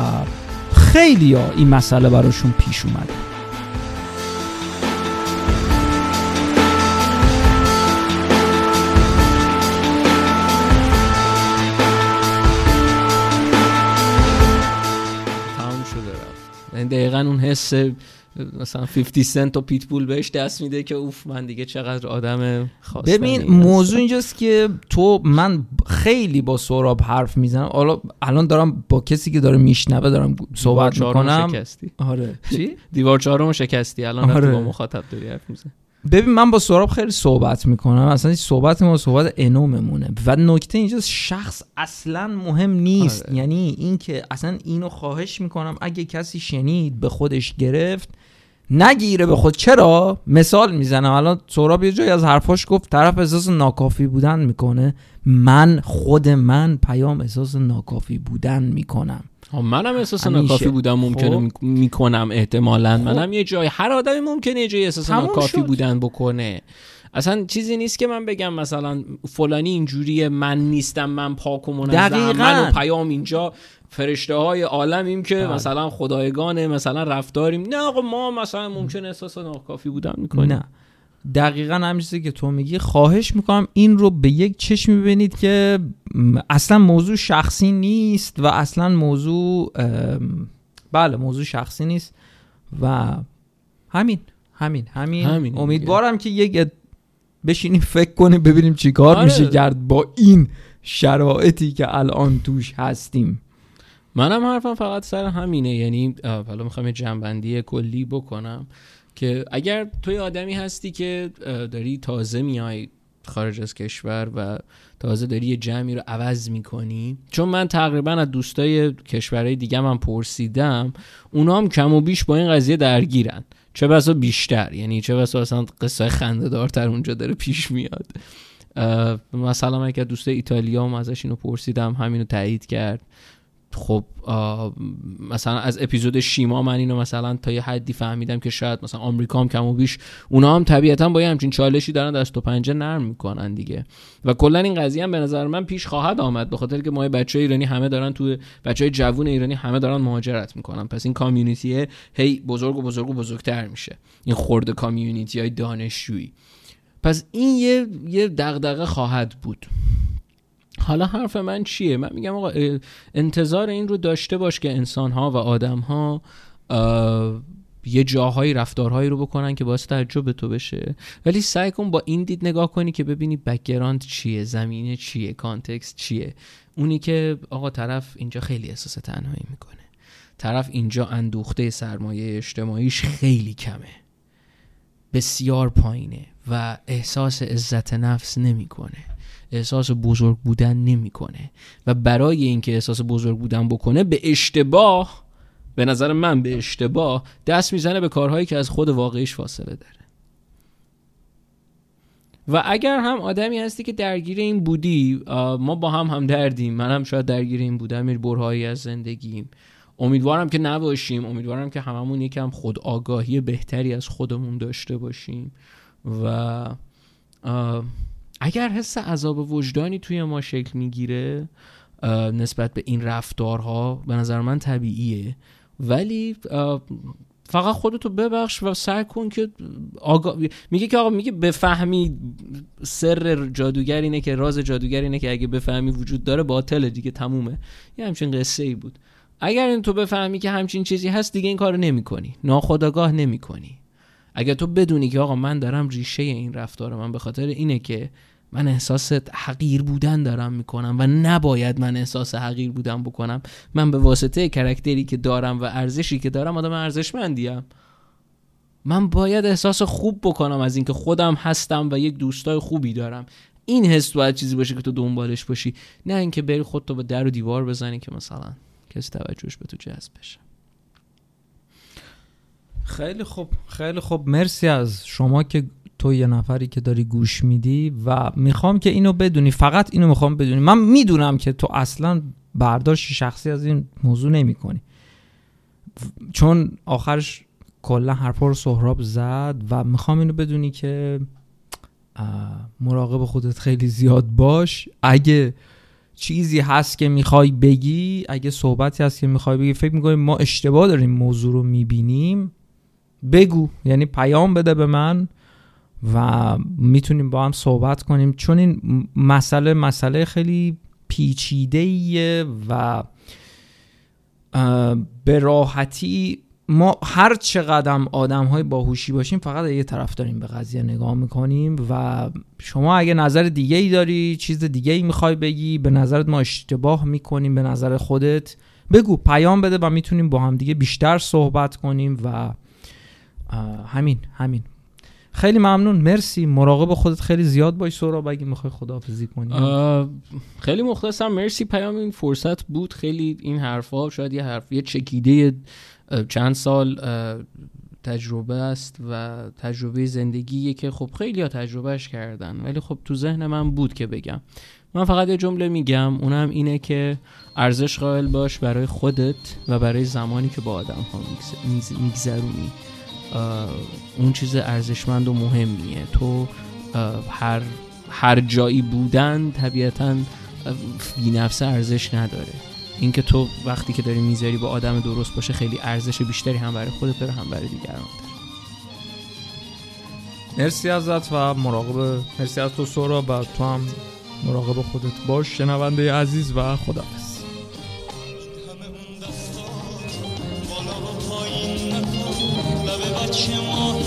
خیلی این مسئله براشون پیش اومده. دقیقا اون حس مثلا 50 سنت و پیتبول بهش دست میده که اوف من دیگه چقدر آدم خواستنی ببین. موضوع اینجاست که تو من خیلی با سوراب حرف می‌زنم حالا الان دارم با کسی که داره میشنوه دارم صحبت می‌کنم شکستی آره چی دیوار چهارم شکستی الان. آره. با مخاطب داری حرف می‌زنی ببین من با سوراب خیلی صحبت می‌کنم. اصلا صحبت ما صحبت انوممونه و نکته اینجاست شخص اصلا مهم نیست. آره. یعنی اینکه اصلا اینو خواهش می‌کنم اگه کسی شنید به خودش گرفت نگیره به خود. چرا؟ مثال می‌زنم. الان سوراب یه جایی از حرفاش گفت طرف احساس ناکافی بودن می‌کنه. من خود من پیام احساس ناکافی بودن می‌کنم. منم احساس. ناکافی بودم ممکنه خب. میک- می‌کنم احتمالا خب. منم یه جای هر آدمی ممکنه یه جای احساس ناکافی شد. بودن بکنه اصلا چیزی نیست که من بگم مثلا فلانی اینجوریه من نیستم من پاک و منظم دقیقاً. من و پیام اینجا فرشته های عالمیم که بله. مثلا خدایگانه مثلا رفتاریم نه آقا ما مثلا ممکنه احساس ناکافی بودن می‌کنیم نه دقیقا همین چیزی که تو میگی خواهش می‌کنم این رو به یک چشم ببینید که اصلا موضوع شخصی نیست و اصلا موضوع بله موضوع شخصی نیست و همین همین همین, همین امیدوارم که یک بشینیم فکر کنیم ببینیم چی کار آره. میشه کرد با این شرایطی که الان توش هستیم. منم حرفم فقط سر همینه. یعنی حالا می‌خوام یه جنبندی کلی بکنم که اگر توی آدمی هستی که داری تازه میای خارج از کشور و تازه داری یه جمعی رو عوض می‌کنی. چون من تقریبا از دوستای کشورهای دیگه من پرسیدم اونا هم کم و بیش با این قضیه درگیرن. چه بسا بیشتر یعنی چه بسا اصلا قصه خنده دارتر اونجا داره پیش میاد. مثلا من که دوستای ایتالیا هم ازش اینو پرسیدم همینو تایید کرد. خب مثلا از اپیزود شیما من اینو مثلا تا یه حدی فهمیدم که شاید مثلا آمریکا هم کم و بیش اونا هم طبیعتا با یه همچین چالشی دارن دست و پنجه نرم می‌کنن دیگه. و کلا این قضیه هم به نظر من پیش خواهد آمد به خاطر که ما بچه ایرانی همه دارن تو بچه جوون ایرانی همه دارن مهاجرت می‌کنن. پس این کامیونیتی هی بزرگ و بزرگ و بزرگتر میشه. این خورده کامیونیتی های دانشجویی. پس این یه یه دغدغه خواهد بود. حالا حرف من چیه؟ من میگم آقا انتظار این رو داشته باش که انسان ها و آدم ها یه جاهایی رفتارهایی رو بکنن که باعث تعجب تو بشه. ولی سعی کن با این دید نگاه کنی که ببینی background چیه زمینه چیه context چیه. اونی که آقا طرف اینجا خیلی احساس تنهایی می‌کنه. طرف اینجا اندوخته سرمایه اجتماعیش خیلی کمه. بسیار پایینه و احساس عزت نفس نمی‌کنه. احساس بزرگ بودن نمی‌کنه. و برای اینکه احساس بزرگ بودن بکنه به اشتباه به نظر من به اشتباه دست می‌زنه به کارهایی که از خود واقعیش فاصله داره. و اگر هم آدمی هستی که درگیر این بودی ما با هم هم دردیم من هم شاید درگیر این بودم یه برهایی از زندگیم. امیدوارم که نباشیم امیدوارم که هممون یکم خود آگاهی بهتری از خودمون داشته باشیم. و اگر حس عذاب وجدانی توی ما شکل می‌گیره نسبت به این رفتارها به نظر من طبیعیه. ولی فقط خودتو ببخش و سعی کن که آگاه میگه که آقا میگه بفهمی سر جادوگر اینه که راز جادوگر اینه که اگه بفهمی وجود داره باطله دیگه تمومه. یه همچین قصه ای بود. اگر این تو بفهمی که همچین چیزی هست دیگه این کارو نمی‌کنی. ناخداگاه نمی‌کنی. اگر تو بدونی که آقا من دارم ریشه این رفتار من به خاطر اینه که من احساس حقیر بودن دارم می‌کنم و نباید من احساس حقیر بودن بکنم. من به واسطه کرکتری که دارم و ارزشی که دارم آدم ارزشمندیم من باید احساس خوب بکنم از اینکه خودم هستم و یک دوستای خوبی دارم. این حس باید چیزی باشه که تو دنبالش باشی. نه اینکه بری خودتو به در و دیوار بزنی که مثلا کسی توجهش به تو جذب بشه. خیلی خوب خیلی خوب. مرسی از شما که تو یه نفری که داری گوش میدی و می‌خوام که اینو بدونی. فقط اینو می‌خوام بدونی. من می‌دونم که تو اصلا برداشت شخصی از این موضوع نمی کنی چون آخرش کلا حرفا رو سهراب زد و می‌خوام اینو بدونی که مراقب خودت خیلی زیاد باش. اگه چیزی هست که می‌خوای بگی اگه صحبتی هست که می‌خوای بگی فکر می‌کنی ما اشتباه داریم موضوع رو می‌بینیم. بگو یعنی پیام بده به من و می‌تونیم با هم صحبت کنیم. چون این مسئله مسئله خیلی پیچیده و به راحتی ما هر چقدر آدم های باهوشی باشیم فقط یه طرف داریم به قضیه نگاه می‌کنیم و شما اگه نظر دیگه ای داری چیز دیگه ای می‌خوای بگی به نظرت ما اشتباه می‌کنیم به نظر خودت بگو پیام بده و می‌تونیم با هم دیگه بیشتر صحبت کنیم و همین همین. خیلی ممنون. مرسی. مراقب خودت خیلی زیاد باش سهراب اگه می‌خوای خداحافظی کنی. خیلی مخلصم. مرسی پیام این فرصت بود. خیلی این حرفها شاید یه حرف یه چکیده چند سال تجربه است و تجربه زندگیه که خب خیلی ها تجربهش کردن. ولی خب تو ذهن من بود که بگم. من فقط یه جمله میگم. اونم اینه که ارزش قائل باش برای خودت و برای زمانی که با آدم ها میگذرونی. اون چیز ارزشمند و مهمیه. تو هر هر جایی بودن طبیعتا بی نفس ارزش نداره. اینکه تو وقتی که داری می‌ذاری با آدم درست باشه خیلی ارزش بیشتری هم برای خودت داره هم برای دیگران داره. مرسی ازت و مراقب مرسی از تو سهراب و تو هم مراقب خودت باش. شنونده عزیز و خداحافظ. لب بچه